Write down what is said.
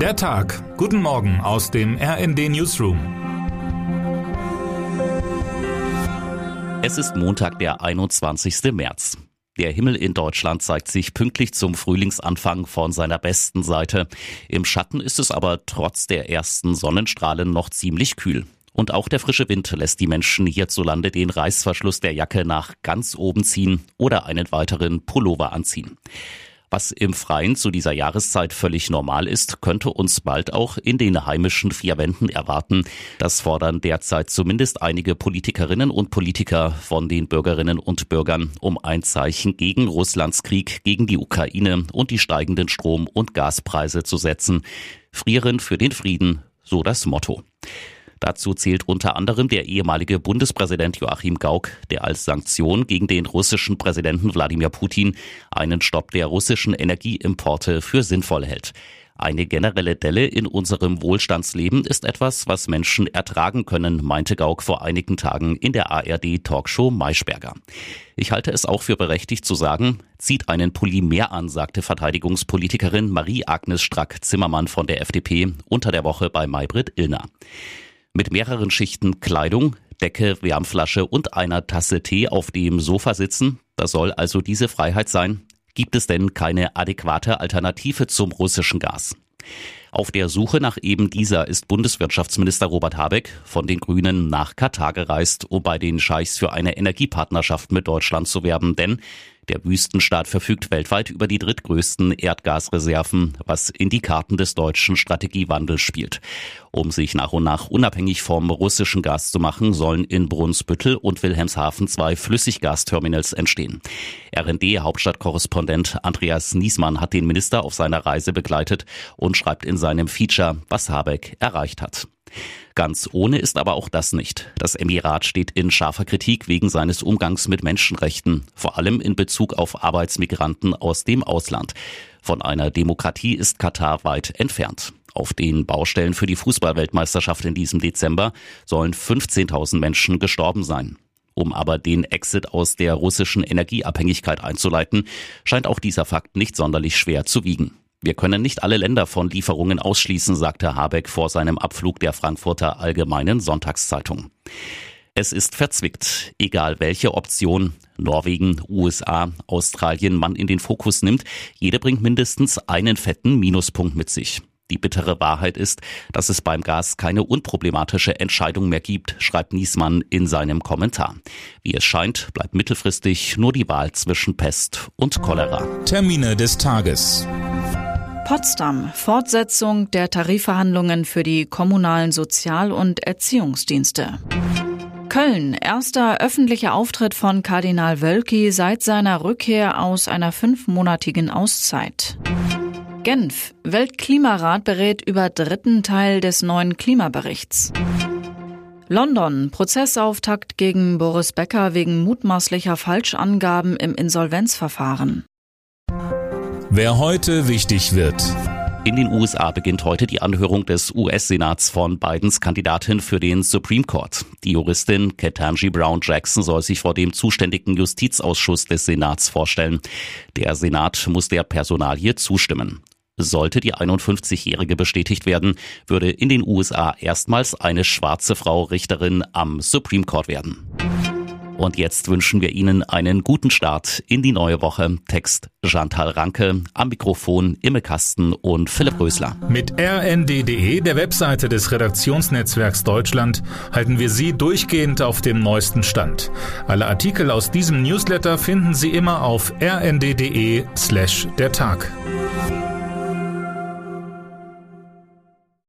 Der Tag. Guten Morgen aus dem RND Newsroom. Es ist Montag, der 21. März. Der Himmel in Deutschland zeigt sich pünktlich zum Frühlingsanfang von seiner besten Seite. Im Schatten ist es aber trotz der ersten Sonnenstrahlen noch ziemlich kühl. Und auch der frische Wind lässt die Menschen hierzulande den Reißverschluss der Jacke nach ganz oben ziehen oder einen weiteren Pullover anziehen. Was im Freien zu dieser Jahreszeit völlig normal ist, könnte uns bald auch in den heimischen vier Wänden erwarten. Das fordern derzeit zumindest einige Politikerinnen und Politiker von den Bürgerinnen und Bürgern, um ein Zeichen gegen Russlands Krieg gegen die Ukraine und die steigenden Strom- und Gaspreise zu setzen. Frieren für den Frieden, so das Motto. Dazu zählt unter anderem der ehemalige Bundespräsident Joachim Gauck, der als Sanktion gegen den russischen Präsidenten Wladimir Putin einen Stopp der russischen Energieimporte für sinnvoll hält. Eine generelle Delle in unserem Wohlstandsleben ist etwas, was Menschen ertragen können, meinte Gauck vor einigen Tagen in der ARD-Talkshow Maischberger. Ich halte es auch für berechtigt zu sagen, zieht einen Pulli mehr an, sagte Verteidigungspolitikerin Marie-Agnes Strack-Zimmermann von der FDP unter der Woche bei Maybrit Illner mit mehreren Schichten Kleidung, Decke, Wärmflasche und einer Tasse Tee auf dem Sofa sitzen. Das soll also diese Freiheit sein. Gibt es denn keine adäquate Alternative zum russischen Gas? Auf der Suche nach eben dieser ist Bundeswirtschaftsminister Robert Habeck von den Grünen nach Katar gereist, um bei den Scheichs für eine Energiepartnerschaft mit Deutschland zu werben. Denn der Wüstenstaat verfügt weltweit über die drittgrößten Erdgasreserven, was in die Karten des deutschen Strategiewandels spielt. Um sich nach und nach unabhängig vom russischen Gas zu machen, sollen in Brunsbüttel und Wilhelmshaven zwei Flüssiggasterminals entstehen. RND-Hauptstadtkorrespondent Andreas Niesmann hat den Minister auf seiner Reise begleitet und schreibt in seinem Feature, was Habeck erreicht hat. Ganz ohne ist aber auch das nicht. Das Emirat steht in scharfer Kritik wegen seines Umgangs mit Menschenrechten, vor allem in Bezug auf Arbeitsmigranten aus dem Ausland. Von einer Demokratie ist Katar weit entfernt. Auf den Baustellen für die Fußballweltmeisterschaft in diesem Dezember sollen 15.000 Menschen gestorben sein. Um aber den Exit aus der russischen Energieabhängigkeit einzuleiten, scheint auch dieser Fakt nicht sonderlich schwer zu wiegen. Wir können nicht alle Länder von Lieferungen ausschließen, sagte Habeck vor seinem Abflug der Frankfurter Allgemeinen Sonntagszeitung. Es ist verzwickt, egal welche Option Norwegen, USA, Australien man in den Fokus nimmt, jede bringt mindestens einen fetten Minuspunkt mit sich. Die bittere Wahrheit ist, dass es beim Gas keine unproblematische Entscheidung mehr gibt, schreibt Niesmann in seinem Kommentar. Wie es scheint, bleibt mittelfristig nur die Wahl zwischen Pest und Cholera. Termine des Tages. Potsdam. Fortsetzung der Tarifverhandlungen für die kommunalen Sozial- und Erziehungsdienste. Köln. Erster öffentlicher Auftritt von Kardinal Wölki seit seiner Rückkehr aus einer fünfmonatigen Auszeit. Genf. Weltklimarat berät über dritten Teil des neuen Klimaberichts. London. Prozessauftakt gegen Boris Becker wegen mutmaßlicher Falschangaben im Insolvenzverfahren. Wer heute wichtig wird. In den USA beginnt heute die Anhörung des US-Senats von Bidens Kandidatin für den Supreme Court. Die Juristin Ketanji Brown Jackson soll sich vor dem zuständigen Justizausschuss des Senats vorstellen. Der Senat muss der Personalie zustimmen. Sollte die 51-Jährige bestätigt werden, würde in den USA erstmals eine schwarze Frau Richterin am Supreme Court werden. Und jetzt wünschen wir Ihnen einen guten Start in die neue Woche. Text Chantal Ranke, am Mikrofon Imme Kasten und Philipp Rösler. Mit rnd.de, der Webseite des Redaktionsnetzwerks Deutschland, halten wir Sie durchgehend auf dem neuesten Stand. Alle Artikel aus diesem Newsletter finden Sie immer auf rnd.de slash der Tag.